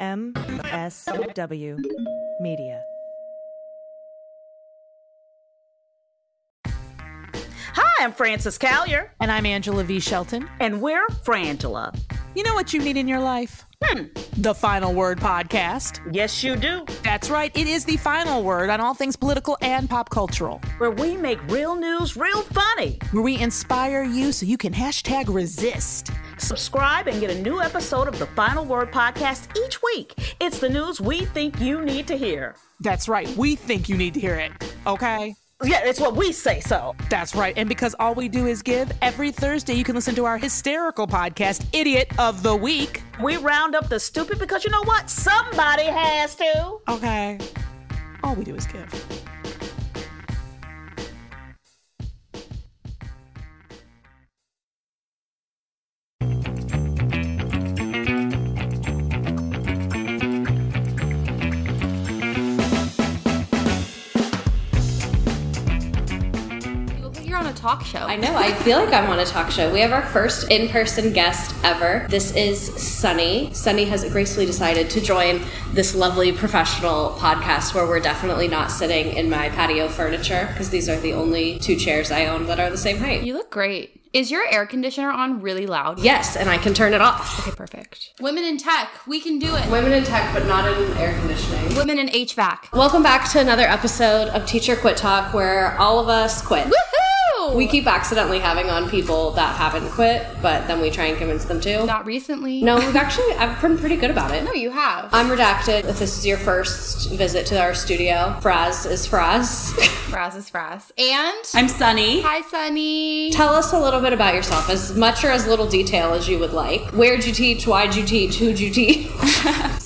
MSW Media. Hi, I'm Frances Callier, And I'm Angela V. Shelton. and we're Frangela. You know what you need in your life? Hmm. The Final Word Podcast. Yes, you do, That's right, it is the final word on all things political and pop cultural, where we make real news real funny. where we inspire you so you can hashtag resist. Subscribe and get a new episode of the Final Word podcast each week. It's the news we think you need to hear. That's right, we think you need to hear it, okay? Yeah, it's what we say so. That's right, and because all we do is give, every Thursday you can listen to our hysterical podcast, Idiot of the Week. We round up the stupid because you know what? Somebody has to. Okay. All we do is give. Talk show. I know. I feel like I'm on a talk show. We have our first in person guest ever. This is Sunny. Sunny has gracefully decided to join this lovely professional podcast where we're definitely not sitting in my patio furniture because these are the only two chairs I own that are the same height. You look great. Is your air conditioner on really loud? Yes, and I can turn it off. Okay, perfect. Women in tech, we can do it. Women in tech, but not in air conditioning. Women in HVAC. Welcome back to another episode of Teacher Quit Talk where all of us quit. Woohoo! We keep accidentally having on people that haven't quit, but then we try and convince them to. Not recently. No, we've actually, I've been pretty good about it. No, you have. I'm redacted. If this is your first visit to our studio, Frazz is Frazz. Frazz is Frazz. And I'm Sunny. hi, Sunny. Tell us a little bit about yourself, as much or as little detail as you would like. Where'd you teach? Why'd you teach? Who'd you teach?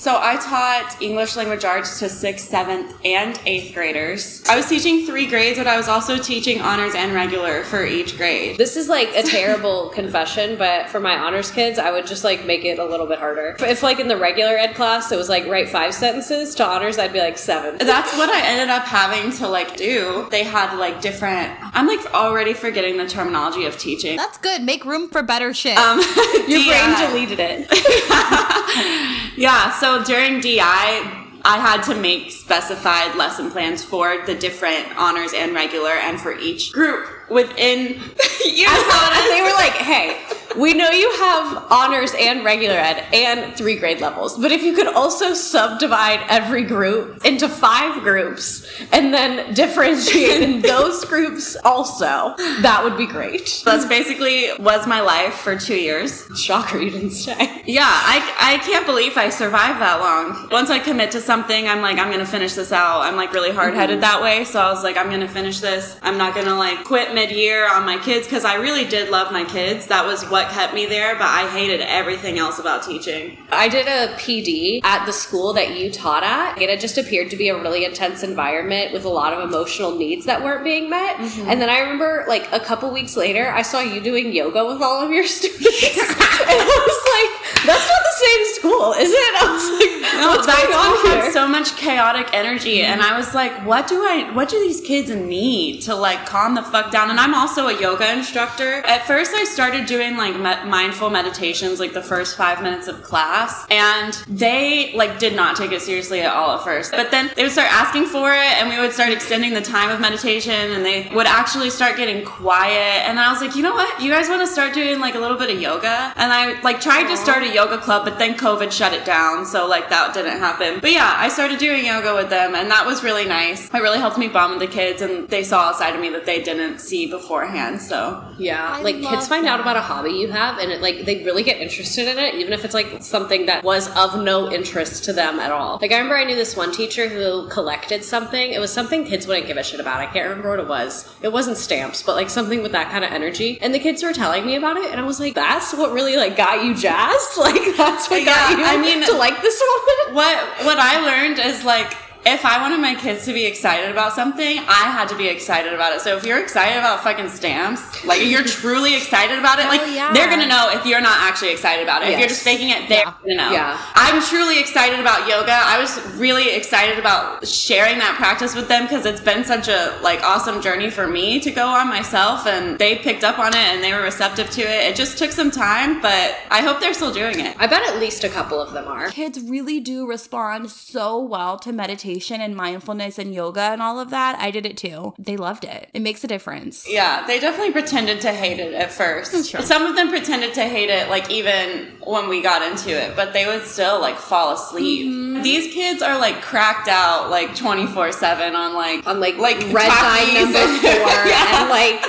So I taught English language arts to sixth, seventh, and eighth graders. I was teaching three grades, but I was also teaching honors and regular for each grade. This is like a terrible confession, but for my honors kids, I would just like make it a little bit harder. If like in the regular ed class, it was like write five sentences, to honors, I'd be like seven. That's what I ended up having to like do. They had like different. I'm like already forgetting the terminology of teaching. That's good. Make room for better shit. Um, Your brain deleted it. Yeah, so during DI, I had to make specified lesson plans for the different honors and regular, and for each group within. you know and they were like, hey, we know you have honors and regular ed and three grade levels, but if you could also subdivide every group into five groups and then differentiate in those groups also, that would be great. That's basically was my life for two years. Shocker, you didn't stay. Yeah, I, I can't believe I survived that long. Once I commit to something, I'm like, I'm gonna finish this out. I'm like really hard headed mm-hmm. that way. So I was like, I'm gonna finish this. I'm not gonna like quit mid year on my kids because I really did love my kids. That was what kept me there, but I hated everything else about teaching. I did a PD at the school that you taught at. It had just appeared to be a really intense environment with a lot of emotional needs that weren't being met. Mm-hmm. And then I remember, like, a couple weeks later, I saw you doing yoga with all of your students. and I was like, that's not the same school, is it? I was like, No, what's that going on school had here? so much chaotic energy, mm-hmm. and I was like, "What do I? What do these kids need to like calm the fuck down?" And I'm also a yoga instructor. At first, I started doing like me- mindful meditations, like the first five minutes of class, and they like did not take it seriously at all at first. But then they would start asking for it, and we would start extending the time of meditation, and they would actually start getting quiet. And I was like, you know what? You guys want to start doing like a little bit of yoga? And I like tried to start a yoga club, but then COVID shut it down, so like that didn't happen. But yeah, I started doing yoga with them, and that was really nice. It really helped me bond with the kids, and they saw a side of me that they didn't see beforehand. So Yeah, I like kids love find out about a hobby you have, and it like they really get interested in it, even if it's like something that was of no interest to them at all. Like I remember I knew this one teacher who collected something. It was something kids wouldn't give a shit about. I can't remember what it was. It wasn't stamps, but like something with that kind of energy. And the kids were telling me about it, and I was like, "That's what really like got you jazzed. Like that's what got you I mean- to like this one what what I learned is like if I wanted my kids to be excited about something, I had to be excited about it. So if you're excited about fucking stamps, like you're truly excited about it, like yeah. they're gonna know if you're not actually excited about it. If you're just faking it, they're Yeah. gonna know. Yeah. I'm truly excited about yoga. I was really excited about sharing that practice with them because it's been such a like awesome journey for me to go on myself and they picked up on it and they were receptive to it. It just took some time, but I hope they're still doing it. I bet at least a couple of them are. Kids really do respond so well to meditation and mindfulness and yoga and all of that. I did it too. They loved it. It makes a difference. Yeah, they definitely pretended to hate it at first. Some of them pretended to hate it, like even when we got into it, but they would still like fall asleep. Mm-hmm. These kids are like cracked out like twenty four seven on like On like, like red dye Takis number and- four Yeah. and like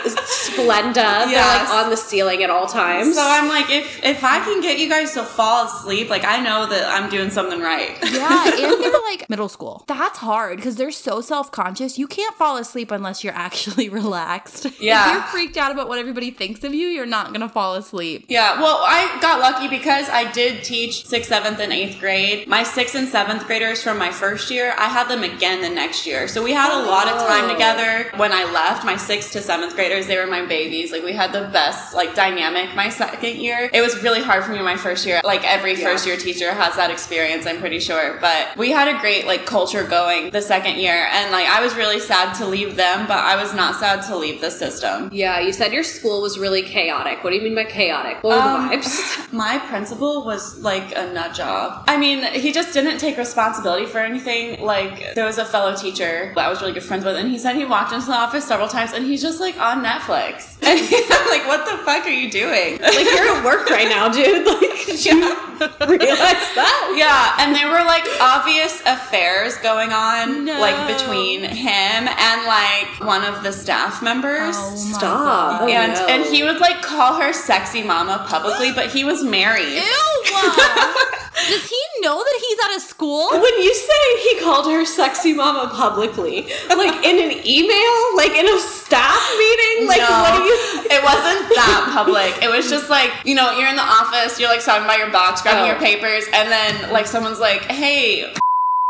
Splenda. They're like on the ceiling at all times. So I'm like, if if I can get you guys to fall asleep, like I know that I'm doing something right. Yeah, and they're like middle school. That's hard because they're so self conscious. You can't fall asleep unless you're actually relaxed. Yeah. If you're freaked out about what everybody thinks of you, you're not going to fall asleep. Yeah, well, I got lucky because I did teach sixth, seventh, and eighth grade. My sixth and seventh graders from my first year, I had them again the next year. So we had a lot of time oh. together. When I left, my sixth to seventh graders, they were my babies. Like we had the best like dynamic my second year. It was really hard for me my first year. Like every first year teacher has that experience, I'm pretty sure. But we had a great like culture going the second year, and like I was really sad to leave them, but I was not sad to leave the system. yeah, you said your school was really chaotic. What do you mean by chaotic? What were Um, the vibes? My principal was like a nut job. I mean, he just didn't take responsibility for anything. Like, there was a fellow teacher that I was really good friends with, and he said he walked into the office several times and he's just like on Netflix. And I'm like, what the fuck are you doing? like you're at work right now, dude. Like did you realize that? Yeah, and there were like obvious affairs going on, No. like between him and like one of the staff members. Oh Stop. God. Oh, and no. and he would like call her sexy mama publicly, but he was married. Ew! Does he know that he's out of school? When you say he called her sexy mama publicly, like in an email, like in a staff meeting, like No, what do you? It wasn't that public. It was just like you know, you're in the office, you're like talking about your box, grabbing Oh. your papers, and then like someone's like, "Hey,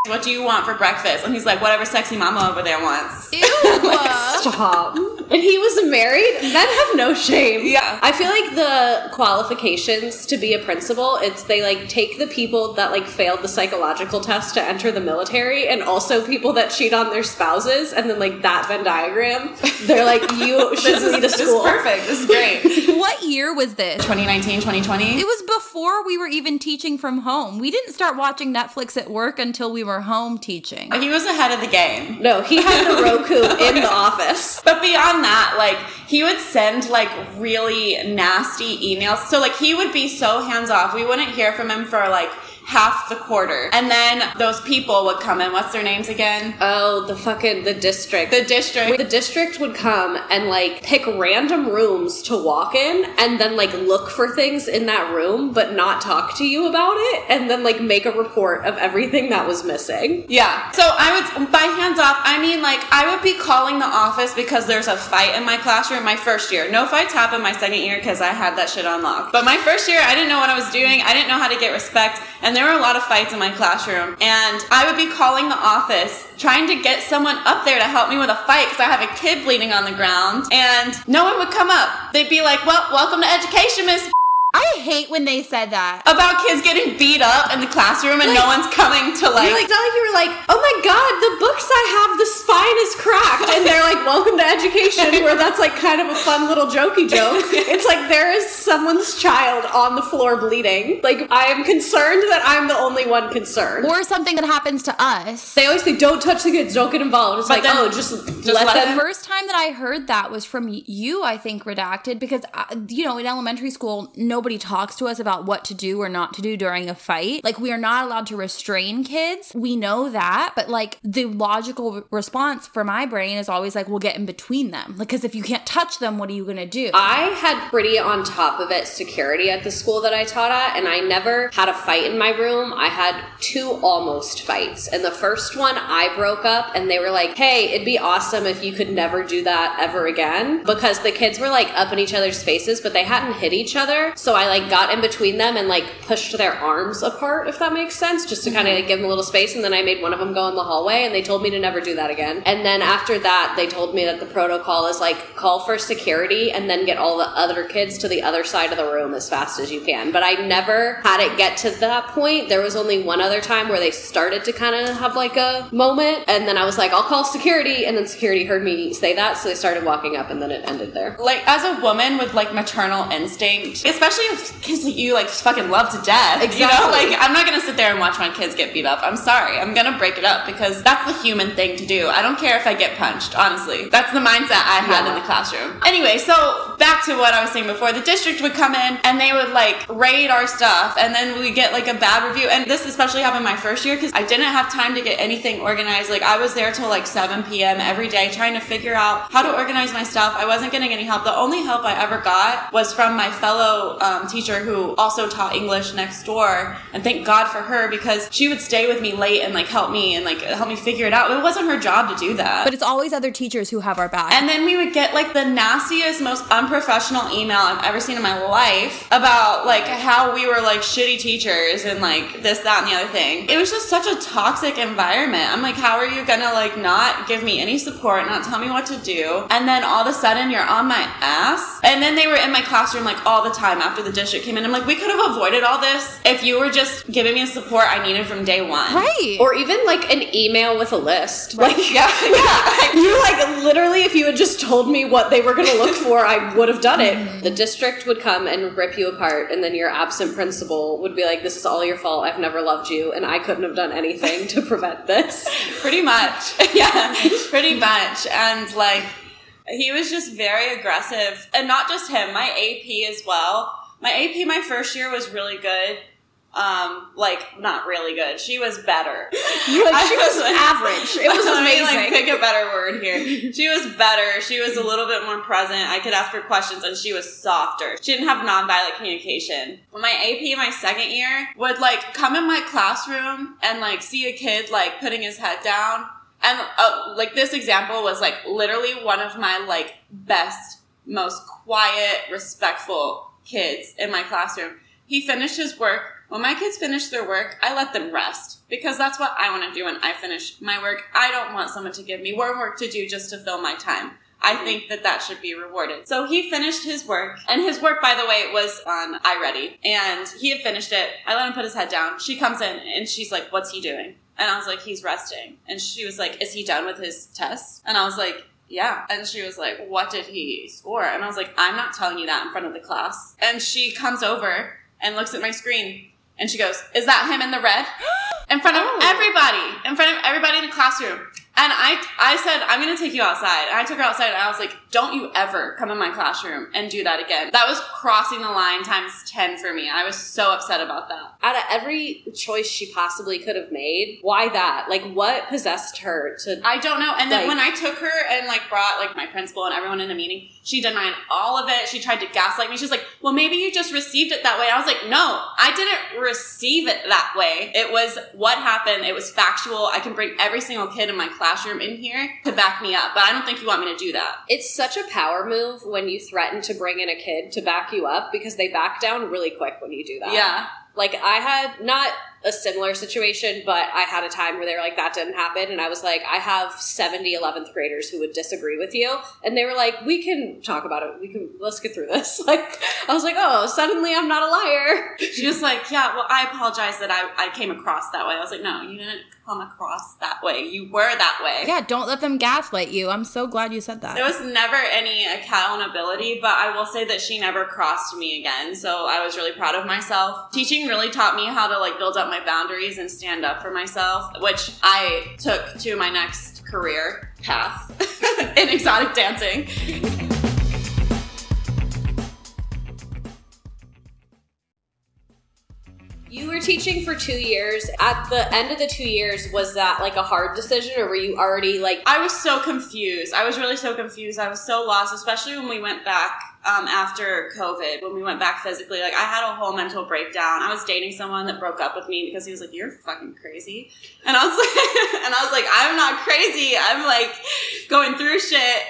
what do you want for breakfast?" And he's like, "Whatever sexy mama over there wants." Ew! Stop. And he was married. Men have no shame. Yeah. I feel like the qualifications to be a principal, it's they like take the people that like failed the psychological test to enter the military and also people that cheat on their spouses and then like that Venn diagram. They're like, you should This is, lead a this is perfect. This is great. what year was this? 2019, 2020. It was before we were even teaching from home. We didn't start watching Netflix at work until we were home teaching. He was ahead of the game. No, he had the Roku in the office. But beyond that, like he would send like really nasty emails. So like he would be so hands off. We wouldn't hear from him for like half the quarter. And then those people would come in. What's their names again? Oh, the fucking the district. The district. the district would come and like pick random rooms to walk in and then like look for things in that room but not talk to you about it and then like make a report of everything that was missing. Yeah. So I would, by hands off, I mean like I would be calling the office because there's a fight in my classroom my first year. No fights happened my second year because I had that shit on lock. But my first year, I didn't know what I was doing. I didn't know how to get respect. And there were a lot of fights in my classroom. And I would be calling the office trying to get someone up there to help me with a fight because I have a kid bleeding on the ground. And no one would come up. They'd be like, well, welcome to education, miss. I hate when they said that. About kids getting beat up in the classroom and no one's coming to like. You're like, not like you were like, oh my god, the books I have, the spine is cracked. And they're like, welcome to education, where that's like kind of a fun little jokey joke. It's like there is someone's child on the floor bleeding. Like, I am concerned that I'm the only one concerned. Or something that happens to us. they always say, don't touch the kids, don't get involved. It's But like, then oh, just, just let, let them. The first time that I heard that was from you, I think, redacted, because, uh, you know, in elementary school, nobody talks to us about what to do or not to do during a fight. Like, we are not allowed to restrain kids. We know that, but like, the logical response for my brain is always like, we'll get in between them. Because if you can't touch them, what are you gonna do? I had pretty on top of it security at the school that I taught at, and I never had a fight in my room. I had two almost fights. And the first one, I broke up, and they were like, hey, it'd be awesome if you could never do that ever again. Because the kids were like up in each other's faces, but they hadn't hit each other. So I like got in between them and like pushed their arms apart, if that makes sense, just to kind of mm-hmm. like, give them a little space. And then I made one of them go in the hallway, and they told me to never do that again. And then after that, they told me that the protocol is like call for security and then get all the other kids to the other side of the room as fast as you can. But I never had it get to that point. There was only one other time where they started to kind of have like a moment, and then I was like, I'll call security, and then security heard me say that, so they started walking up, and then it ended there. like as a woman with like maternal instinct, especially if kids that you like fucking love to death. You know, like I'm not gonna sit there and watch my kids get beat up. I'm sorry. I'm gonna break it up because that's the human thing to do. I don't care if I get punched, honestly. That's the mindset I had in the classroom. Anyway, so back to what I was saying before. The district would come in and they would like raid our stuff and then we get like a bad review. And this especially happened my first year because I didn't have time to get anything organized. Like I was there till like 7 p.m. every day trying to figure out how to organize my stuff. I wasn't getting any help. The only help I ever got was from my fellow um, teacher who also taught English next door. And thank God for her because she would stay with me late and like help me and like help me figure it out. It wasn't her job to do that. But it's always other teachers who have our back. And then we would get like the nastiest, most unprofessional email I've ever seen in my life about like how we were like shitty teachers and like this, that, and the other thing. It was just such a toxic environment. I'm like, how are you gonna like not give me any support, not tell me what to do? And then all of a sudden you're on my ass. And then they were in my classroom like all the time after the district came in. I'm like, we could have avoided all this if you were just giving me the support I needed from day one. right. Or even like an email with a list. Like, Yeah, yeah. you like literally, if you had just told me what they were going to look for, I would have done it. Mm-hmm. The district would come and rip you apart, and then your absent principal would be like, This is all your fault. I've never loved you, and I couldn't have done anything to prevent this. pretty much yeah pretty much and like he was just very aggressive and not just him my ap as well my ap my first year was really good um like not really good. She was better. She was average. It was me, like amazing. pick a better word here. She was better. She was a little bit more present. I could ask her questions and she was softer. She didn't have nonviolent communication. When my ap my second year would like come in my classroom and like see a kid like putting his head down. And uh, like this example was like literally one of my like best most quiet respectful kids in my classroom. He finished his work when my kids finish their work i let them rest because that's what i want to do when i finish my work i don't want someone to give me more work to do just to fill my time I think that that should be rewarded. So he finished his work, and his work, by the way, was on iReady, and he had finished it. I let him put his head down. She comes in, and she's like, "What's he doing?" And I was like, "He's resting." And she was like, "Is he done with his test?" And I was like, yeah. And she was like, What did he score? And I was like, I'm not telling you that in front of the class. And she comes over and looks at my screen and she goes, Is that him in the red? In front of oh. everybody, in front of everybody in the classroom. And I, I said, I'm going to take you outside. And I took her outside and I was like, don't you ever come in my classroom and do that again. That was crossing the line times 10 for me. I was so upset about that. Out of every choice she possibly could have made, why that? Like, what possessed her to? I don't know. And then Like- when I took her and like brought like my principal and everyone in a meeting, she denied all of it. She tried to gaslight me. She's like, "Well, maybe you just received it that way." I was like, "No, I didn't receive it that way. It was what happened. It was factual. I can bring every single kid in my classroom in here to back me up, but I don't think you want me to do that." It's such a power move when you threaten to bring in a kid to back you up because they back down really quick when you do that. Yeah. Like I had not a similar situation, but I had a time where they were like, that didn't happen. And I was like, I have 70 11th graders who would disagree with you. And they were like, we can talk about it. We can, let's get through this. Like, I was like, oh, suddenly I'm not a liar. She was like, "Yeah, well, I apologize that I, I came across that way." I was like, "No, you didn't come across that way. You were that way." Yeah, don't let them gaslight you. I'm so glad you said that. There was never any accountability, but I will say that she never crossed me again. So I was really proud of myself. Teaching really taught me how to like build up my boundaries and stand up for myself, which I took to my next career path in exotic dancing. You were teaching for two years. At the end of the two years, was that like a hard decision or were you already like, I was so confused. I was really so confused. I was so lost, especially when we went back um, after COVID, when we went back physically. Like, I had a whole mental breakdown. I was dating someone that broke up with me because he was like, "You're fucking crazy," and I was like, and I was like, "I'm not crazy. I'm like going through shit."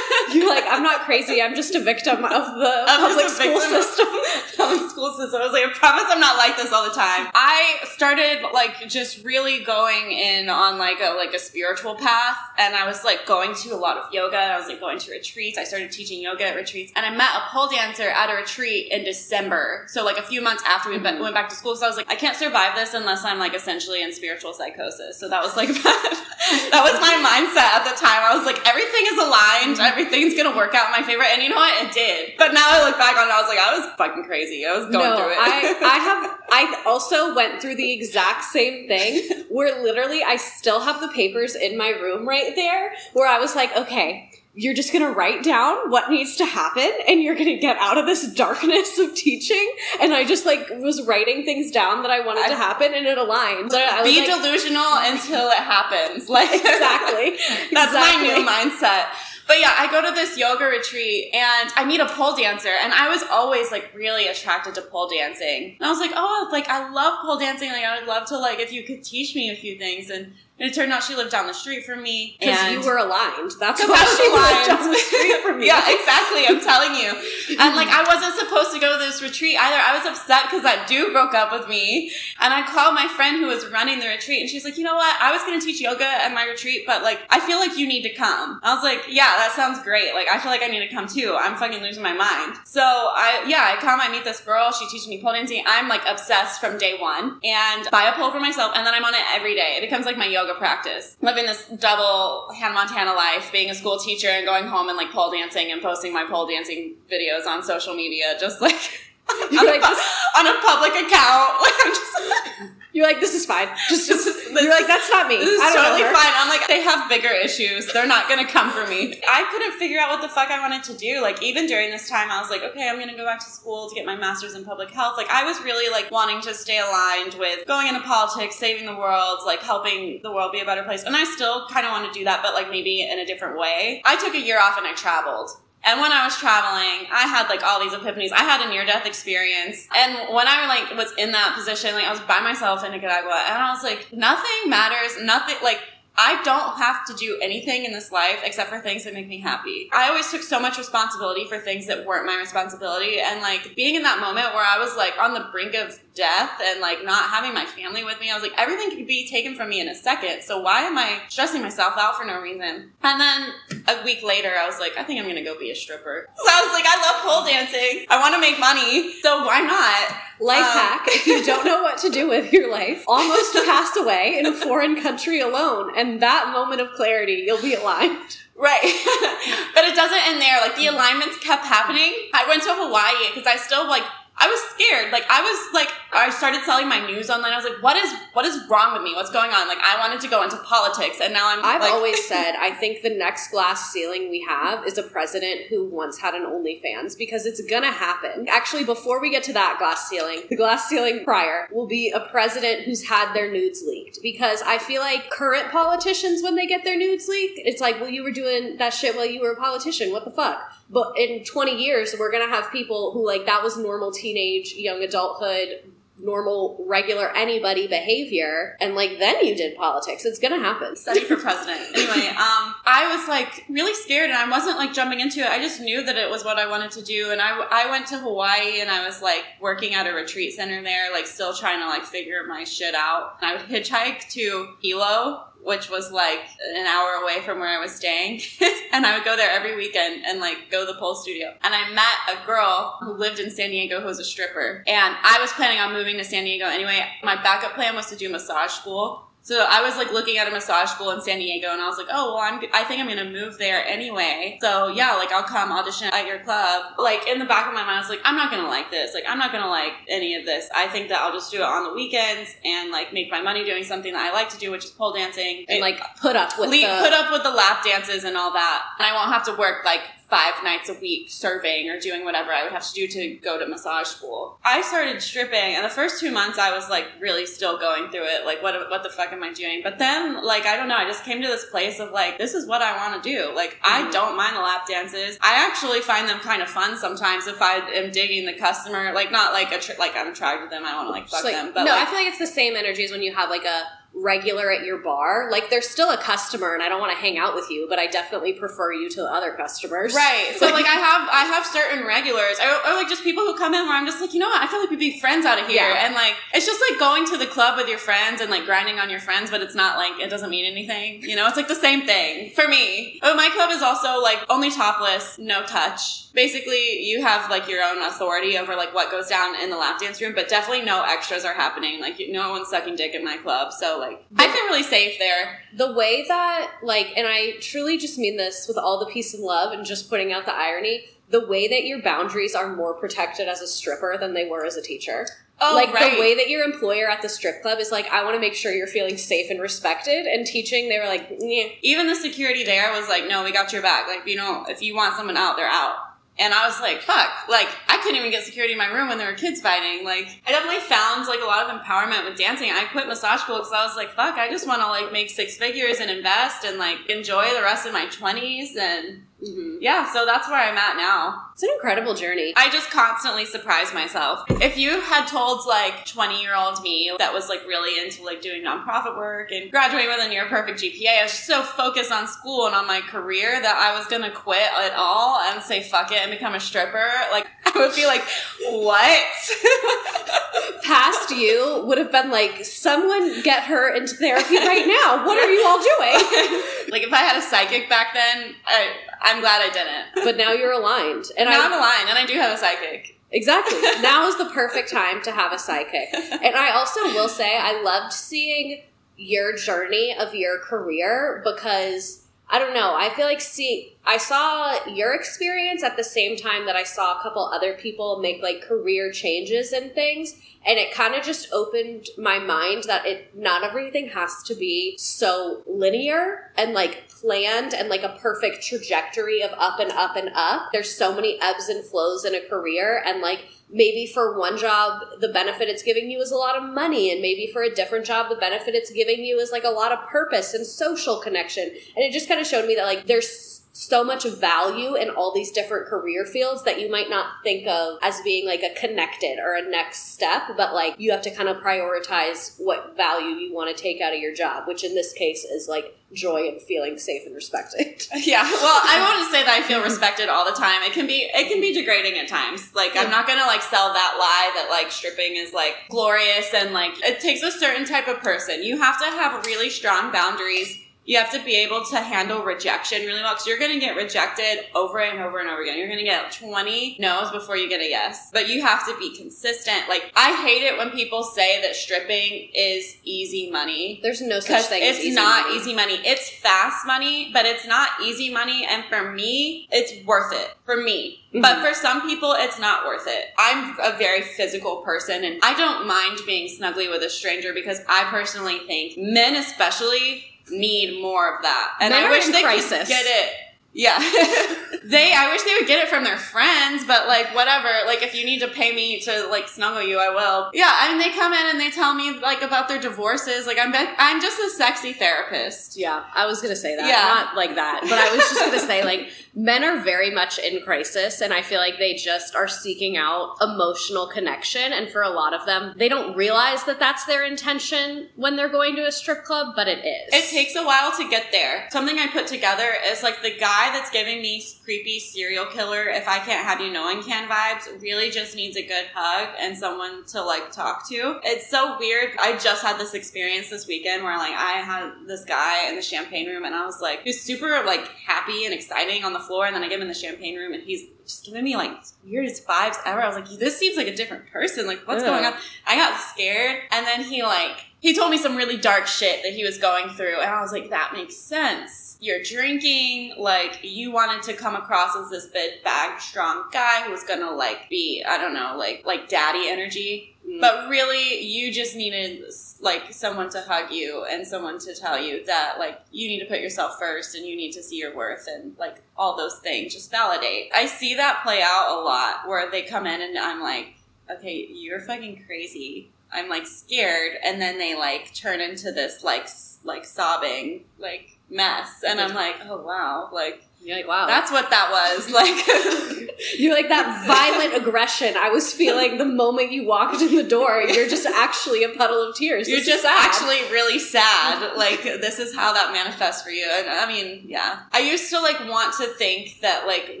You're like, I'm not crazy. I'm just a victim of the I'm public school system. public school system. I was like, I promise I'm not like this all the time. I started like just really going in on like a like a spiritual path, and I was like going to a lot of yoga. And I was like going to retreats. I started teaching yoga at retreats, and I met a pole dancer at a retreat in December. So like a few months after we Mm-hmm. went back to school. So I was like, I can't survive this unless I'm like essentially in spiritual psychosis. So that was like that was my mindset at the time. I was like, everything is aligned. Everything's gonna work out in my favor. And you know what? It did. But now I look back on it, I was like, I was fucking crazy. I was going no, through it. I, I have. I also went through the exact same thing where literally I still have the papers in my room right there where I was like, okay. You're just gonna write down what needs to happen and you're gonna get out of this darkness of teaching. And I just like was writing things down that I wanted to happen and it aligned. So I was Be like, delusional until it happens. Like exactly. That's my new mindset. But yeah, I go to this yoga retreat and I meet a pole dancer and I was always like really attracted to pole dancing. And I was like, oh, like I love pole dancing. Like I would love to like if you could teach me a few things. And it turned out she lived down the street from me. Because you were aligned. That's why she lived aligned. down the street from you. yeah, exactly. I'm telling you. And like, I wasn't supposed to go to this retreat either. I was upset because that dude broke up with me. And I called my friend who was running the retreat, and she's like, "You know what? I was going to teach yoga at my retreat, but like, I feel like you need to come." I was like, "Yeah, that sounds great. Like, I feel like I need to come too. I'm fucking losing my mind." So I, yeah, I come. I meet this girl. She teaches me pole dancing. I'm like obsessed from day one, and buy a pole for myself, and then I'm on it every day. It becomes like my yoga practice. Living this double Hannah Montana life, being a school teacher and going home and like pole dancing and posting my pole dancing videos on social media, just like. on, like this- on a public account. Like, I'm just, You're like, this is fine. Just, This just is- you're like, that's not me. this is I don't totally fine. I'm like, they have bigger issues. They're not gonna come for me. I couldn't figure out what the fuck I wanted to do. Like, even during this time, I was like, okay, I'm gonna go back to school to get my master's in public health. Like, I was really like wanting to stay aligned with going into politics, saving the world, like helping the world be a better place. And I still kind of want to do that, but like maybe in a different way. I took a year off and I traveled. And when I was traveling, I had like all these epiphanies. I had a near death experience. And when I like was in that position, like I was by myself in Nicaragua and I was like, nothing matters. Nothing like I don't have to do anything in this life except for things that make me happy. I always took so much responsibility for things that weren't my responsibility. And like being in that moment where I was like on the brink of death and like not having my family with me, I was like, everything could be taken from me in a second. So why am I stressing myself out for no reason? And then a week later, I was like, I think I'm gonna go be a stripper. So I was like, I love pole dancing. I wanna make money. So why not? Life Um, hack: If you don't know what to do with your life, almost passed away in a foreign country alone, and that moment of clarity, you'll be aligned. Right. but it doesn't end there. Like the alignments kept happening. I went to Hawaii because I still like I was scared. Like I was like I started selling my news online. I was like, what is what is wrong with me? What's going on? Like I wanted to go into politics and now I'm I've like, always said I think the next glass ceiling we have is a president who once had an OnlyFans because it's gonna happen. Actually, before we get to that glass ceiling, the glass ceiling prior will be a president who's had their nudes leaked because I feel like current politicians when they get their nudes leaked, it's like, well, you were doing that shit while you were a politician. What the fuck? But in 20 years, we're gonna have people who like that was normal teenage, young adulthood normal, regular, anybody behavior, and like then you did politics. It's gonna happen. study for president. Anyway, um, I was like really scared and I wasn't like jumping into it. I just knew that it was what I wanted to do. And I, I went to Hawaii and I was like working at a retreat center there, like still trying to like figure my shit out. And I would hitchhike to Hilo. Which was like an hour away from where I was staying. and I would go there every weekend and like go to the pole studio. And I met a girl who lived in San Diego who was a stripper. And I was planning on moving to San Diego anyway. My backup plan was to do massage school. So I was like looking at a massage school in San Diego, and I was like, "Oh, well, I'm. I think I'm gonna move there anyway. So yeah, like I'll come audition at your club." Like in the back of my mind, I was like, "I'm not gonna like this. Like I'm not gonna like any of this. I think that I'll just do it on the weekends and like make my money doing something that I like to do, which is pole dancing, and It- like put up with le- the put up with the lap dances and all that, and I won't have to work like five nights a week serving or doing whatever I would have to do to go to massage school. I started stripping, and the first two months I was like really still going through it. Like, what what the fuck am I doing? But then, like, I don't know. I just came to this place of like, this is what I want to do. Like, I mm-hmm. don't mind the lap dances. I actually find them kind of fun sometimes if I am digging the customer. Like, not like a tr- like I'm attracted to them. I want to like fuck like, them. But no, like, I feel like it's the same energy as when you have like a regular at your bar, like they're still a customer and I don't want to hang out with you, but I definitely prefer you to other customers. Right. So like I have I have certain regulars or, or like just people who come in where I'm just like, you know what, I feel like we'd be friends out of here. Yeah. And like it's just like going to the club with your friends and like grinding on your friends, but it's not like it doesn't mean anything. You know, it's like the same thing for me. Oh, my club is also like only topless, no touch. Basically, you have like your own authority over like what goes down in the lap dance room, but definitely no extras are happening. Like no one's sucking dick in my club. So like I feel really safe there. the way that like and i truly just mean this with all the peace and love and just putting out the irony the way that your boundaries are more protected as a stripper than they were as a teacher Oh, like right. the way that your employer at the strip club is like i want to make sure you're feeling safe and respected and teaching they were like yeah even the security there was like, no, we got your back. Like, you know, if you want someone out, they're out. And I was like, fuck. Like, I couldn't even get security in my room when there were kids fighting. Like, I definitely found like a lot of empowerment with dancing. I quit massage school because I was like, fuck, I just want to like make six figures and invest and like enjoy the rest of my 20s. And Mm-hmm. yeah, so that's where I'm at now. it's an incredible journey I just constantly surprise myself. If you had told like 20 year old me that was like really into like doing nonprofit work and graduating with a near perfect GPA, I was just so focused on school and on my career that I was gonna quit it all and say fuck it and become a stripper, like I would be like, what? past you would have been like someone get her into therapy right now what are you all doing like if I had a psychic back then, I, I'm glad I didn't. but now you're aligned and Now I, I'm aligned and I do have a psychic. Exactly. now is the perfect time to have a sidekick. And I also will say I loved seeing your journey of your career because I don't know, I feel like see I saw your experience at the same time that I saw a couple other people make like career changes and things and it kind of just opened my mind that it not everything has to be so linear and like planned and like a perfect trajectory of up and up and up. There's so many ebbs and flows in a career and like maybe for one job the benefit it's giving you is a lot of money and maybe for a different job the benefit it's giving you is like a lot of purpose and social connection. And it just kind of showed me that like there's so much value in all these different career fields that you might not think of as being like a connected or a next step, but like you have to kind of prioritize what value you want to take out of your job, which in this case is like joy and feeling safe and respected. Yeah, well, I want to say that I feel respected all the time. It can be it can be degrading at times. Like I'm not gonna like sell that lie that like stripping is like glorious and like it takes a certain type of person. You have to have really strong boundaries. You have to be able to handle rejection really well because you're going to get rejected over and over and over again. You're going to get 20 no's before you get a yes. But you have to be consistent. Like, I hate it when people say that stripping is easy money. There's no such thing it's as easy not money. easy money. It's fast money, but it's not easy money. And for me, it's worth it. For me. Mm-hmm. But for some people, it's not worth it. I'm a very physical person and I don't mind being snuggly with a stranger because I personally think men especially need more of that. And Men I wish they crisis. could get it. Yeah. they I wish they would get it from their friends, but like whatever. Like if you need to pay me to like snuggle you, I will. Yeah, I mean they come in and they tell me like about their divorces. Like I'm be- I'm just a sexy therapist. Yeah, I was gonna say that. Yeah. Not like that. But I was just gonna say like men are very much in crisis and I feel like they just are seeking out emotional connection and for a lot of them they don't realize that that's their intention when they're going to a strip club, but it is. It takes a while to get there. Something I put together is like the guy that's giving me creepy serial killer, if I can't have you knowing can vibes, really just needs a good hug and someone to like talk to. It's so weird. I just had this experience this weekend where like I had this guy in the champagne room and I was like, he was super like happy and exciting on the floor. And then I get him in the champagne room and he's just giving me like weirdest vibes ever. I was like, this seems like a different person. Like, what's Ugh. going on? I got scared. And then he like, he told me some really dark shit that he was going through. And I was like, that makes sense. You're drinking, like, you wanted to come across as this big bag strong guy who was gonna like be, I don't know, like, like daddy energy. Mm. But really, you just needed like someone to hug you and someone to tell you that like you need to put yourself first and you need to see your worth and like all those things. Just validate. I see that play out a lot where they come in and I'm like, okay, you're fucking crazy. I'm like scared, and then they like turn into this like s- like sobbing like mess, and I'm like, oh wow, like You're like, wow. That's what that was. Like, You're like that violent aggression I was feeling the moment you walked in the door. You're just actually a puddle of tears. you're This just actually really sad. Like, this is how that manifests for you. And I mean, yeah. I used to like want to think that like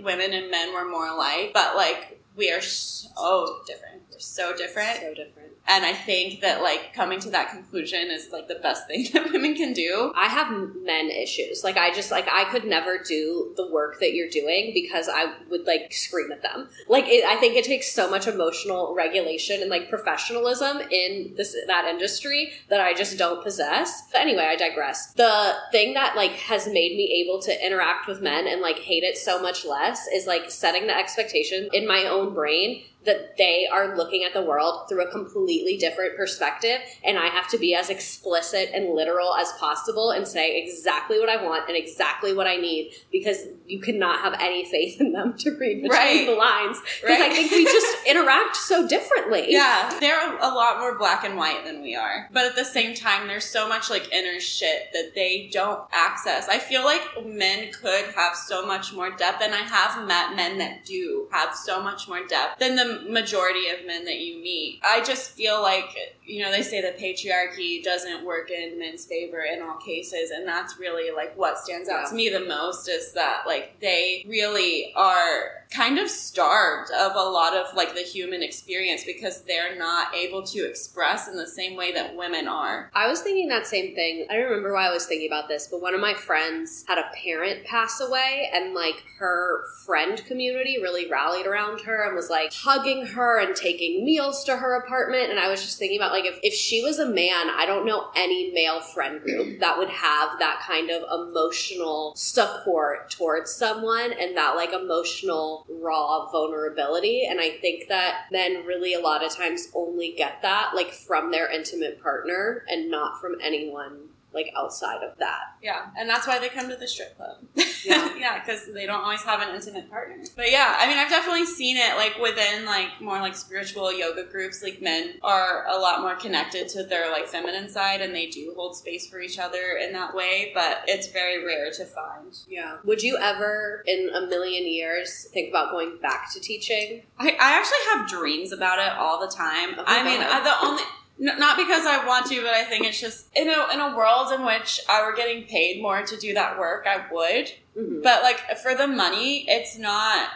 women and men were more alike, but like we are so different. We're so different. so different. And I think that like coming to that conclusion is like the best thing that women can do. I have men issues. Like I just like I could never do the work that you're doing because I would like scream at them. Like it, I think it takes so much emotional regulation and like professionalism in this that industry that I just don't possess. But anyway, I digress. The thing that like has made me able to interact with men and like hate it so much less is like setting the expectation in my own brain that they are looking at the world through a completely different perspective and I have to be as explicit and literal as possible and say exactly what I want and exactly what I need because you cannot have any faith in them to read between Right. the lines because I think we just interact so differently. Yeah, they're a lot more black and white than we are. But at the same time, there's so much like inner shit that they don't access. I feel like men could have so much more depth, and I have met men that do have so much more depth than the majority of men that you meet. I just feel like, you know, they say that patriarchy doesn't work in men's favor in all cases, and that's really like what stands out Yeah. to me the most is that like they really are kind of starved of a lot of like the human experience because they're not able to express in the same way that women are. I was thinking that same thing. I don't remember why I was thinking about this, but one of my friends had a parent pass away, and like her friend community really rallied around her and was like hugging her and taking meals to her apartment. And I was just thinking about like if, if she was a man, I don't know any male friend group mm. that would have that kind of emotional support towards someone and that like emotional raw vulnerability. And I think that men really a lot of times only get that like from their intimate partner and not from anyone like outside of that. Yeah, and that's why they come to the strip club. Yeah. yeah, because they don't always have an intimate partner. But yeah, I mean, I've definitely seen it like within like more like spiritual yoga groups. Like men are a lot more connected to their like feminine side, and they do hold space for each other in that way. But it's very rare to find. Yeah. Would you ever in a million years think about going back to teaching? I, I actually have dreams about it all the time. Oh, I mean, God. I, the only. N- Not because I want to, but I think it's just in a in a world in which I were getting paid more to do that work, I would. Mhm. But like for the money, it's not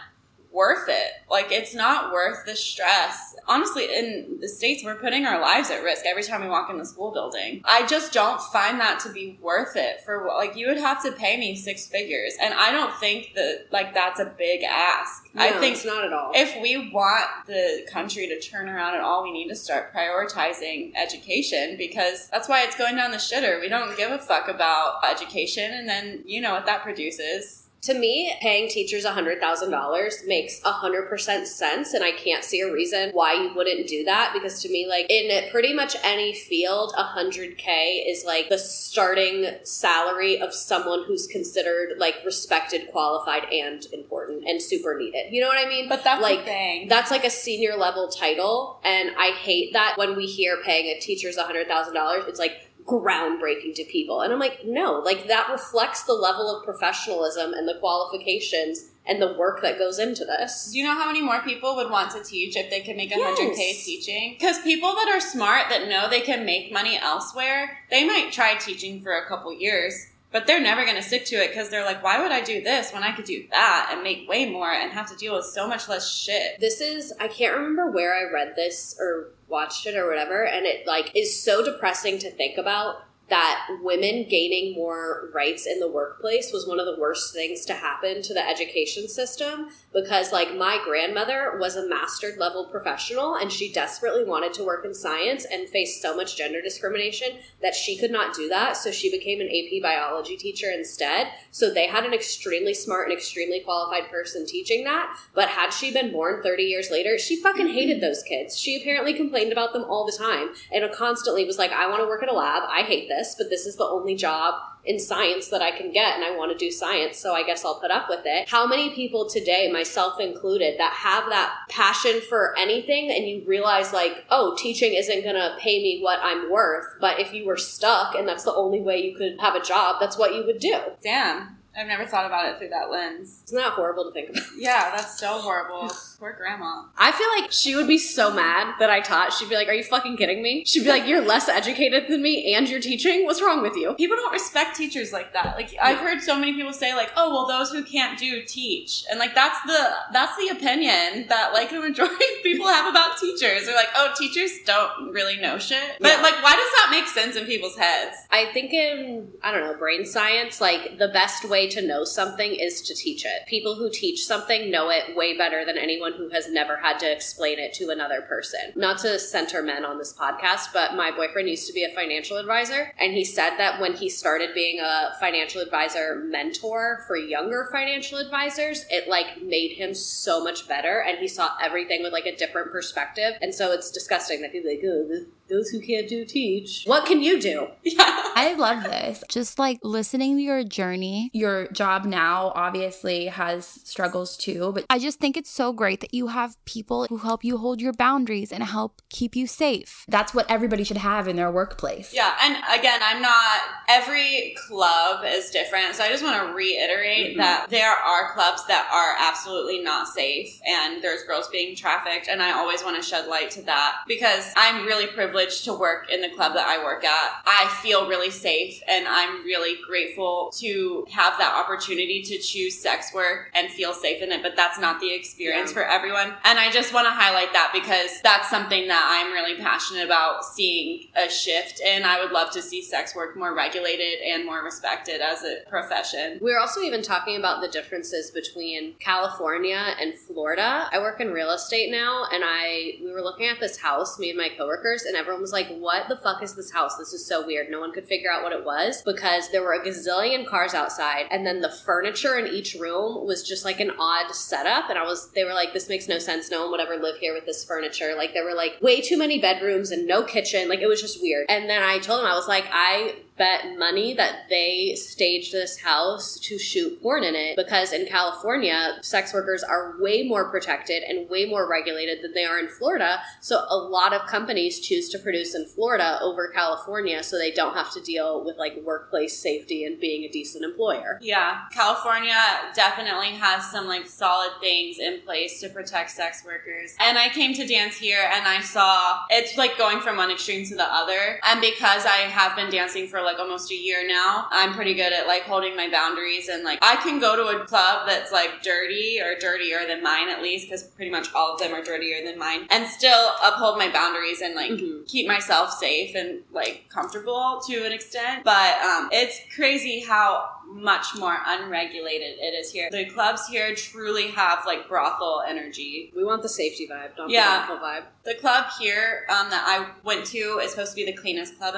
worth it. Like it's not worth the stress. Honestly, in the states, we're putting our lives at risk every time we walk in the school building. I just don't find that to be worth it. For like you would have to pay me six figures, and I don't think that like that's a big ask. I think it's not at all. if we want the country to turn around at all, we need to start prioritizing education because that's why it's going down the shitter. We don't give a fuck about education, and then you know what that produces. To me, paying teachers $100,000 makes 100% sense, and I can't see a reason why you wouldn't do that because to me, like, in pretty much any field, 100K is like the starting salary of someone who's considered like respected, qualified, and important and super needed. You know what I mean? But that's like. That's like a senior level title, and I hate that when we hear paying a teacher's $100,000, it's like, groundbreaking to people. And I'm like, no, like that reflects the level of professionalism and the qualifications and the work that goes into this. Do you know how many more people would want to teach if they could make 100K Yes. teaching? Because people that are smart that know they can make money elsewhere, they might try teaching for a couple years, but they're never going to stick to it because they're like, why would I do this when I could do that and make way more and have to deal with so much less shit? This is I can't remember where I read this or watched it or whatever and it like is so depressing to think about that women gaining more rights in the workplace was one of the worst things to happen to the education system because like my grandmother was a master level professional and she desperately wanted to work in science and faced so much gender discrimination that she could not do that. So she became an AP biology teacher instead. So they had an extremely smart and extremely qualified person teaching that. But had she been born 30 years later she fucking hated those kids. She apparently complained about them all the time and constantly was like I want to work at a lab. I hate this but this is the only job in science that I can get and I want to do science, so I guess I'll put up with it. How many people today, myself included, that have that passion for anything and you realize like, oh, teaching isn't going to pay me what I'm worth, but if you were stuck and that's the only way you could have a job, that's what you would do. Damn. I've never thought about it through that lens. Isn't that horrible to think about? Yeah, that's so horrible. Poor grandma. I feel like she would be so mad that I taught. She'd be like, Are you fucking kidding me? She'd be like, You're less educated than me and you're teaching? What's wrong with you? People don't respect teachers like that. Like I've heard so many people say like, "Oh, well those who can't do teach." And like that's the that's the opinion that like the majority of people have about teachers. They're like, "Oh, teachers don't really know shit." But Yeah. like why does that make sense in people's heads? I think in, I don't know, brain science, like the best way to know something is to teach it. People who teach something know it way better than anyone who has never had to explain it to another person. Not to center men on this podcast, but my boyfriend used to be a financial advisor, and he said that when he started being a financial advisor mentor for younger financial advisors, it like made him so much better, and he saw everything with like a different perspective. And so it's disgusting that people like, oh, those who can't do teach. What can you do? I love this. Just like listening to your journey. Your job now obviously has struggles too, but I just think it's so great that you have people who help you hold your boundaries and help keep you safe. That's what everybody should have in their workplace. Yeah, and again, I'm not every club is different. So I just want to reiterate mm-hmm. that there are clubs that are absolutely not safe and there's girls being trafficked and I always want to shed light to that because I'm really privileged to work in the club that I work at. I feel really safe and I'm really grateful to have that opportunity to choose sex work and feel safe in it, but that's not the experience Yeah. for everyone. And I just want to highlight that because that's something that I'm really passionate about seeing a shift in. I would love to see sex work more regulated and more respected as a profession. We're also even talking about the differences between California and Florida. I work in real estate now, and I we were looking at this house, me and my coworkers, and everyone was like, "What the fuck is this house? This is so weird." No one could figure out what it was because there were a gazillion cars outside, and then the furniture in each room was just like an odd setup. And I was, they were like, "This makes no sense. No one would ever live here with this furniture." Like there were like way too many bedrooms and no kitchen. Like it was just weird. And then I told them I was like, I bet money that they staged this house to shoot porn in it because in California, sex workers are way more protected and way more regulated than they are in Florida. So a lot of companies choose to produce in Florida over California so they don't have to deal with like workplace safety and being a decent employer. Yeah, California definitely has some like solid things in place to protect sex workers. And I came to dance here and I saw it's like going from one extreme to the other. And because I have been dancing for like almost a year now, I'm pretty good at like holding my boundaries and like I can go to a club that's like dirty or dirtier than mine at least because pretty much all of them are dirtier than mine and still uphold my boundaries and like Mhm. keep myself safe and like comfortable to an extent. But um, it's crazy how much more unregulated it is here. The clubs here truly have like brothel energy. We want the safety vibe, not Yeah. the awful vibe. The club here um, that I went to is supposed to be the cleanest club.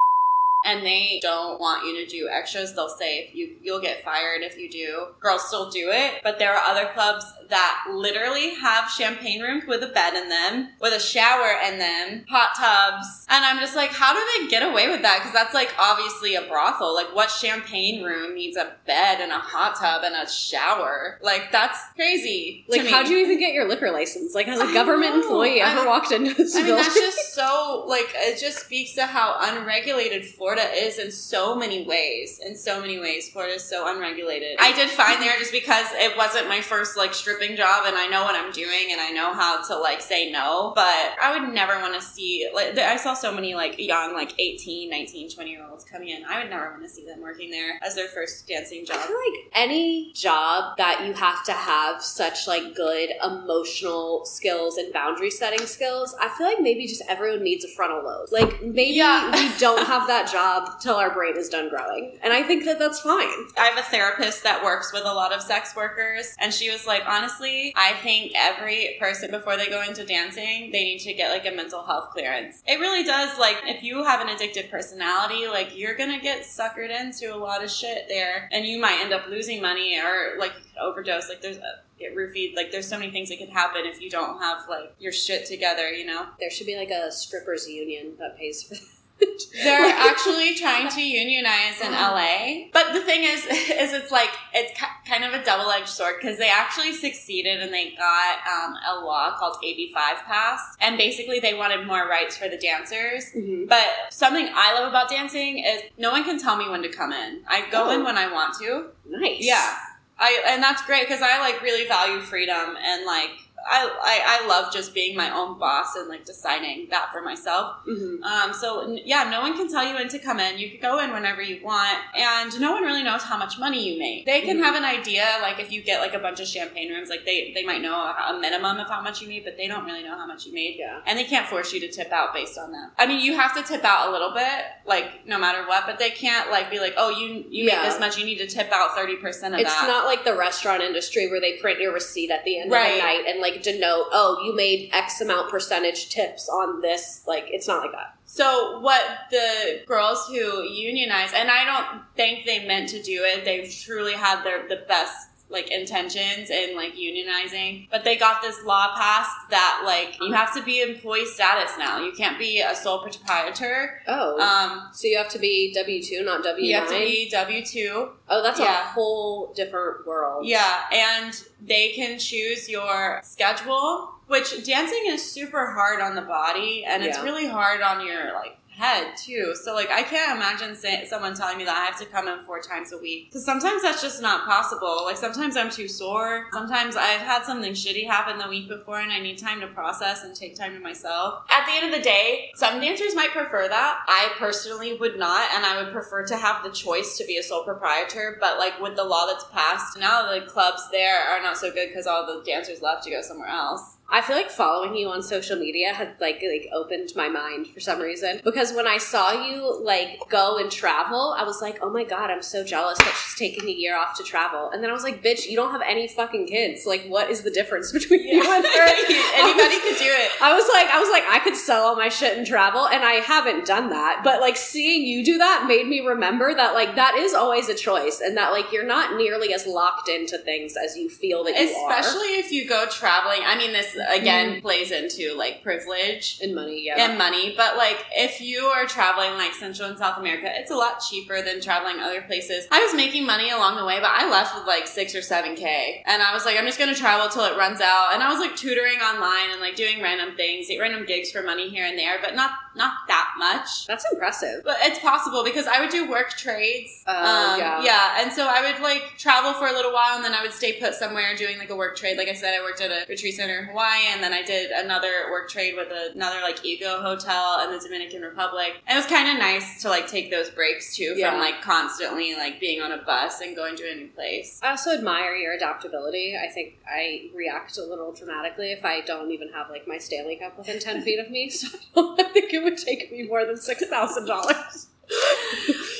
And they don't want you to do extras. They'll say if you you'll get fired if you do. Girls still do it, but there are other clubs that literally have champagne rooms with a bed in them, with a shower in them, hot tubs, and I'm just like, how do they get away with that? Because that's like obviously a brothel. Like, what champagne room needs a bed and a hot tub and a shower? Like, that's crazy. Like, how'd you even get your liquor license? Like, has a I government know. employee ever I- walked into this I mean, building? that's just so like it just speaks to how unregulated Florida is in so many ways. In so many ways, Florida is so unregulated. I did fine there just because it wasn't my first like stripping job, and I know what I'm doing, and I know how to like say no. But I would never want to see like I saw so many like young like 18, 19, 20 year olds coming in. I would never want to see them working there as their first dancing I job. feel like any job that you have to have such like good emotional skills and boundary setting skills, I feel like maybe just everyone needs a frontal lobe. Like maybe Yeah. we don't have that job till our brain is done growing, and I think that that's fine. I have a therapist that works with a lot of sex workers, and she was like, honestly, I think every person before they go into dancing, they need to get like a mental health clearance. It really does. Like, if you have an addictive personality, like you're gonna get suckered into a lot of shit there, and you might end up losing money or like you could overdose. Like, there's a get roofied. Like, there's so many things that could happen if you don't have like your shit together. You know. There should be like a strippers union that pays for. They're actually trying to unionize in LA. But the thing is, is it's like, it's kind of a double-edged sword because they actually succeeded and they got um, a law called AB5 passed. And basically they wanted more rights for the dancers. Mhm. But something I love about dancing is no one can tell me when to come in. I go Oh. in when I want to. Nice. Yeah. I and that's great because I like really value freedom and like I, I I love just being my own boss and like deciding that for myself. Mhm. Um, so yeah, no one can tell you when to come in. You can go in whenever you want, and no one really knows how much money you make. They can have an idea, like if you get like a bunch of champagne rooms, like they they might know a, a minimum of how much you made, but they don't really know how much you made. Yeah. and they can't force you to tip out based on that. I mean, you have to tip out a little bit, like no matter what, but they can't like be like, oh, you you Yeah. make this much, you need to tip out thirty percent of It's that. It's not like the restaurant industry where they print your receipt at the end of the night and like denote, oh, you made X amount percentage tips on this. Like, it's not like that. So what the girls who unionize, and I don't think they meant to do it. They truly had their the best like intentions in like unionizing, but they got this law passed that like you have to be employee status now. You can't be a sole proprietor. Oh. Um, so you have to be W 2, not W 9? you have to be W two. oh, that's yeah. a whole different world. Yeah, and they can choose your schedule, which dancing is super hard on the body and it's really hard on your like head too. So like I can't imagine say, someone telling me that I have to come in four times a week because sometimes that's just not possible. Like sometimes I'm too sore. Sometimes I've had something shitty happen the week before and I need time to process and take time to myself. At the end of the day, some dancers might prefer that. I personally would not, and I would prefer to have the choice to be a sole proprietor. But like with the law that's passed now, the clubs there are not so good because all the dancers left to go somewhere else. I feel like following you on social media has like like opened my mind for some reason because when I saw you like go and travel, I was like, "Oh my god, I'm so jealous that she's taking a year off to travel." And then I was like, "Bitch, you don't have any fucking kids. Like what is the difference between you and her?" Anybody could do it. I was like, I was like, I could sell all my shit and travel, and I haven't done that. But like seeing you do that made me remember that like that is always a choice, and that like you're not nearly as locked into things as you feel that you are. Especially if you go traveling. I mean, this again plays into like privilege. and money. Yeah, and money. But like, if you are traveling like Central and South America, it's a lot cheaper than traveling other places. I was making money along the way, but I left with like six or seven k, and I was like, I'm just gonna travel till it runs out. And I was like tutoring online and like doing random things, random gigs for money here and there, but not not that much. that's impressive. But it's possible because I would do work trades. Um, Oh, yeah. and so I would like travel for a little while and then I would stay put somewhere doing like a work trade. Like I said, I worked at a retreat center in Hawaii and then I did another work trade with another like eco hotel in the Dominican Republic. And it was kind of nice to like take those breaks too Yeah. from like constantly like being on a bus and going to a new place. I also admire your adaptability. I think I react a little dramatically if I don't even have like my Stanley Cup within ten feet of me. So I think it would take me more than six thousand dollars.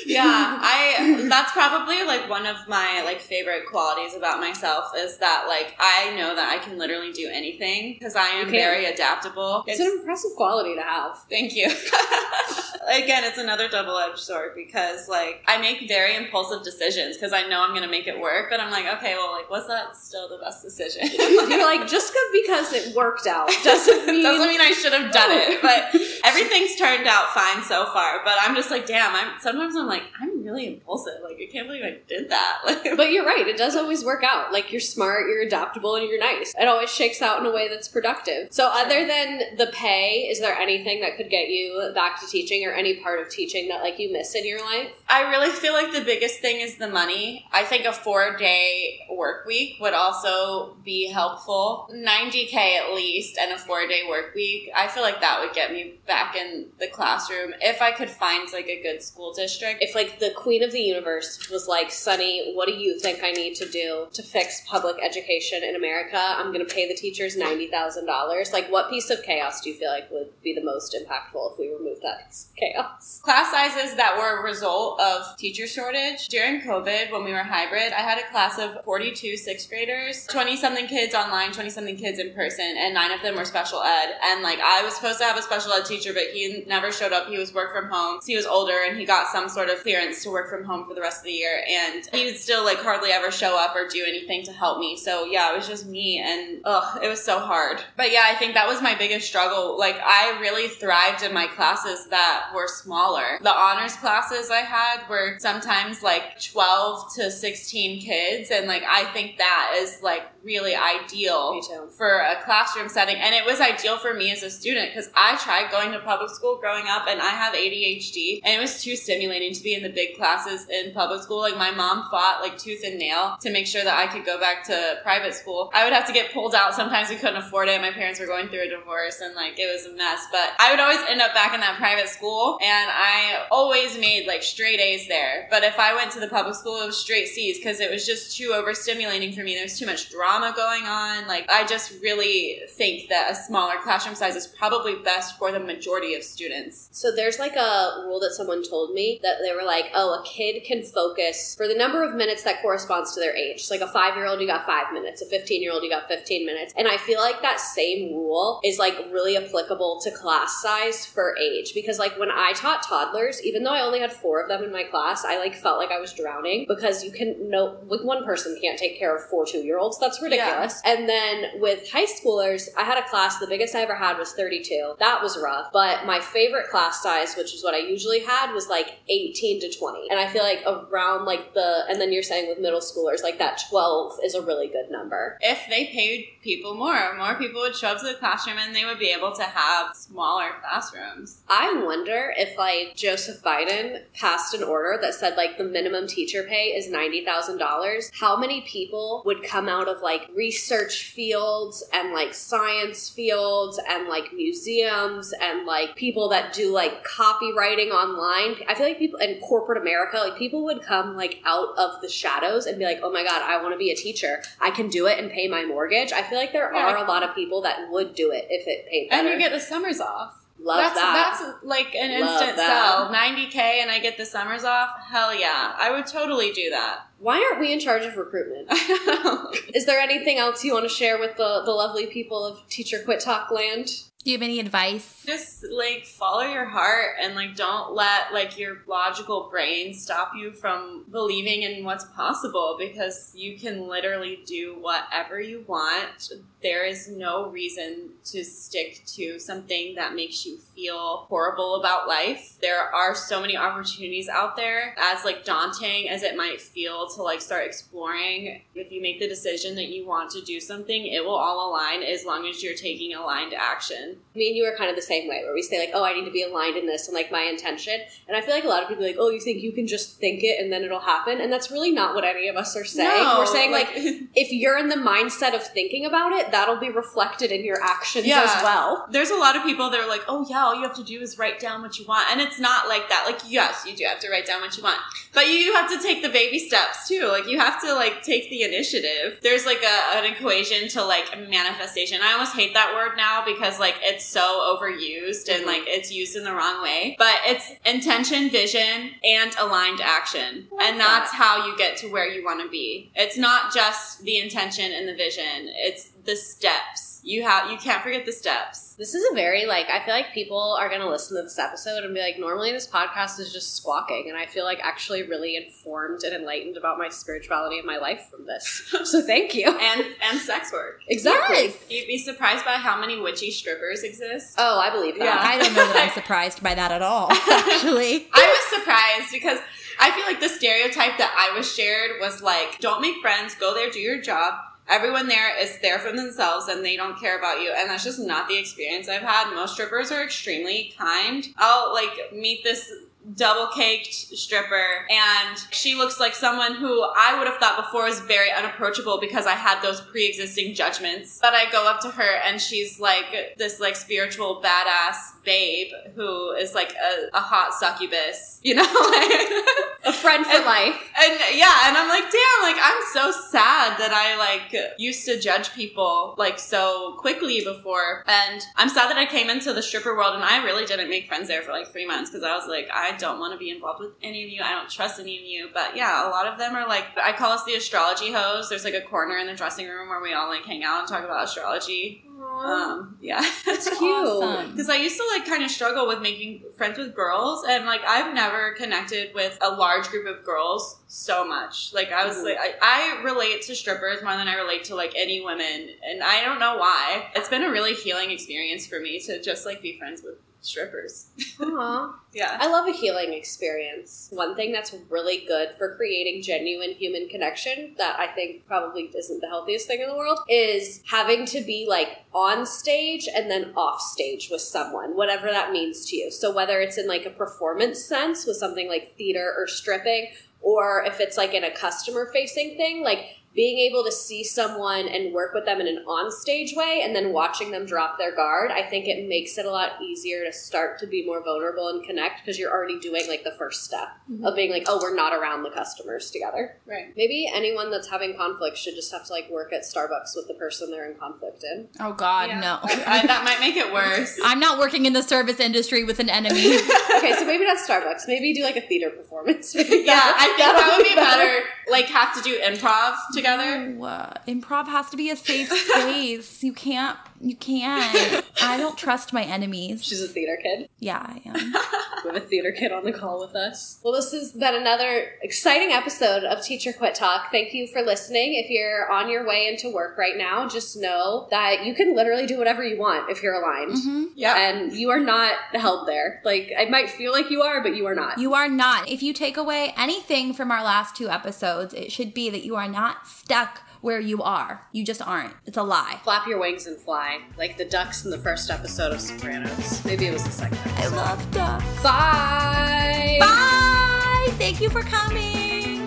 Yeah i that's probably like one of my like favorite qualities about myself is that like i know that i can literally do anything because i am can. very adaptable It's an impressive quality to have. Thank you. Again, it's another double edged sword because, like, I make very impulsive decisions because I know I'm going to make it work, but I'm like, okay, well, like, was that still the best decision? You're like just because it worked out doesn't mean Doesn't mean I should have done it, but everything's turned out fine so far. But I'm just like, damn. I'm sometimes I'm like, I'm really impulsive. Like, I can't believe I did that. But you're right, it does always work out. Like you're smart, you're adaptable, and you're nice. It always shakes out in a way that's productive. So other than the pay, is there anything that could get you back to teaching or any part of teaching that like you miss in your life? I really feel like the biggest thing is the money. I think a four day work week would also be helpful. 90K at least and a four day work week. I feel like that would get me back in the classroom if I could find like a good school district. If like the queen of the universe was like, Sunny, what do you think I need to do to fix public education in America? I'm gonna pay the teachers ninety thousand dollars. Like what piece of chaos do you feel like would be the most impactful if we remove that piece of chaos? class sizes that were a result of teacher shortage. During COVID, when we were hybrid, I had a class of 42 sixth graders, 20 something kids online, 20 something kids in person, and nine of them were special ed. And like, I was supposed to have a special ed teacher, but he never showed up. He was work from home. So he was older and he got some sort of clearance to work from home for the rest of the year. And he would still like hardly ever show up or do anything to help me. So yeah, it was just me and ugh, it was so hard. But yeah, I think that was my biggest struggle. Like, I really thrived in my classes that were smaller. The honors classes I had were sometimes like 12 to 16 kids. And like, I think that is like really ideal for a classroom setting. And it was ideal for me as a student because I tried going to public school growing up and I have ADHD and it was too stimulating to be in the big take classes in public school. Like my mom fought like tooth and nail to make sure that I could go back to private school. I would have to get pulled out. Sometimes we couldn't afford it. My parents were going through a divorce and like it was a mess. But I would always end up back in that private school and I always made like straight A's there. But if I went to the public school, it was straight C's because it was just too overstimulating for me. There was too much drama going on. Like I just really think that a smaller classroom size is probably best for the majority of students. So there's like a rule that someone told me that they were like, oh, Oh, a kid can focus for the number of minutes that corresponds to their age. So like a five year old, you got five minutes. A 15 year old, you got 15 minutes. And I feel like that same rule is like really applicable to class size for age. Because like when I taught toddlers, even though I only had four of them in my class, I like felt like I was drowning because you can no like one person can't take care of four two year olds. That's ridiculous. And then with high schoolers, I had a class, the biggest I ever had was 32. That was rough. But my favorite class size, which is what I usually had, was like 18 to 20. And I feel like around like the, and then you're saying with middle schoolers, like that 12 is a really good number. If they paid people more, more people would show up to the classroom and they would be able to have smaller classrooms. I wonder if like Joseph Biden passed an order that said like the minimum teacher pay is $90,000, how many people would come out of like research fields and like science fields and like museums and like people that do like copywriting online? I feel like people in corporate America, like people would come like out of the shadows and be like, oh my God, I want to be a teacher. I can do it and pay my mortgage. I feel like there Yeah. are a lot of people that would do it if it paid better. And you get the summers off. Love that's, that. That's like an Love instant that. sell. 90K and I get the summers off? Hell yeah. I would totally do that. Why aren't we in charge of recruitment? Is there anything else you want to share with the, the lovely people of Teacher Quit Talk Land? Do you have any advice? just like follow your heart and like don't let like your logical brain stop you from believing in what's possible because you can literally do whatever you want. There is no reason to stick to something that makes you feel horrible about life. There are so many opportunities out there as like daunting as it might feel to like start exploring. If you make the decision that you want to do something it will all align as long as you're taking aligned action Me and you are kind of the same way, where we say like, "Oh, I need to be aligned in this," and like my intention. And I feel like a lot of people are like, "Oh, you think you can just think it and then it'll happen?" And that's really not what any of us are saying. No, We're saying like, if you're in the mindset of thinking about it, that'll be reflected in your actions Yeah. as well. there's a lot of people that are like, oh yeah, all you have to do is write down what you want. And it's not like that. Like, yes, you do have to write down what you want. But you have to take the baby steps too. Like you have to like take the initiative. There's like a, an equation to like manifestation. I almost hate that word now because like it's so overused and mm-hmm. like it's used in the wrong way. But it's intention, vision, and aligned action. And that's how you get to where you want to be. It's not just the intention and the vision. It's the steps. You have you can't forget the steps. This is a very like I feel like people are going to listen to this episode and be like, normally this podcast is just squawking, and I feel like actually really informed and enlightened about my spirituality and my life from this. So thank you. and and sex work. Exactly. Yes. You'd be surprised by how many witchy strippers exist. Oh, I believe that. Yeah. I don't know that I'm surprised by that at all, actually. I was surprised because I feel like the stereotype that I was shared was like, don't make friends, go there, do your job. Everyone there is there for themselves and they don't care about you. And that's just not the experience I've had. Most strippers are extremely kind. I'll like meet this double caked stripper and she looks like someone who I would have thought before was very unapproachable because I had those pre-existing judgments. But I go up to her and she's like this like spiritual badass babe who is like a, a hot succubus, you know? A friend for And- life. and yeah, and I'm like, damn, like I'm so sad that I like used to judge people like so quickly before. And I'm sad that I came into the stripper world and I really didn't make friends there for like three months because I was like, I don't want to be involved with any of you. I don't trust any of you. But yeah, a lot of them are like, I call us the astrology hoes. There's like a corner in the dressing room where we all like hang out and talk about astrology. Um, yeah. That's cute. Awesome. Because I used to like kind of struggle with making friends with girls, and like I've never connected with a large group of girls so much. Like I was Mhm. like, I, I relate to strippers more than I relate to like any women, and I don't know why. It's been a really healing experience for me to just like be friends with strippers. Aw. Yeah. I love a healing experience. One thing that's really good for creating genuine human connection that I think probably isn't the healthiest thing in the world is having to be like on stage and then off stage with someone, whatever that means to you. So whether it's in like a performance sense with something like theater or stripping, or if it's like in a customer facing thing, like being able to see someone and work with them in an on-stage way and then watching them drop their guard i think it makes it a lot easier to start to be more vulnerable and connect because you're already doing like the first step mm-hmm. of being like oh we're not around the customers together Right. maybe anyone that's having conflict should just have to like work at starbucks with the person they're in conflict in Oh God, Yeah. no. I, that might make it worse. I'm not working in the service industry with an enemy. okay so maybe not starbucks maybe do like a theater performance yeah, I think that would be better. Like, have to do improv together. Uh, improv has to be a safe space. You can't. You can't. I don't trust my enemies. she's a theater kid Yeah, I am. We have a theater kid on the call with us. Well, this has been another exciting episode of Teacher Quit Talk. Thank you for listening. If you're on your way into work right now, just know that you can literally do whatever you want if you're aligned. Mm-hmm. Yeah. And you are not held there. Like, it might feel like you are, but you are not. You are not. If you take away anything from our last two episodes, it should be that you are not stuck where you are. You just aren't. It's a lie. Flap your wings and fly, like the ducks in the first episode of Sopranos. Maybe it was the second I love ducks. Bye! Bye. Thank you for coming.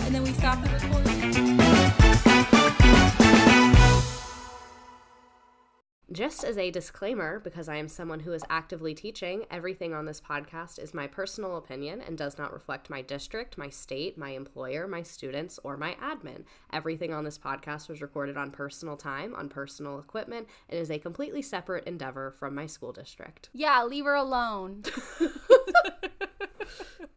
And then we stop the recording. Just as a disclaimer, because I am someone who is actively teaching, everything on this podcast is my personal opinion and does not reflect my district, my state, my employer, my students, or my admin. Everything on this podcast was recorded on personal time, on personal equipment, and is a completely separate endeavor from my school district. Yeah, leave her alone.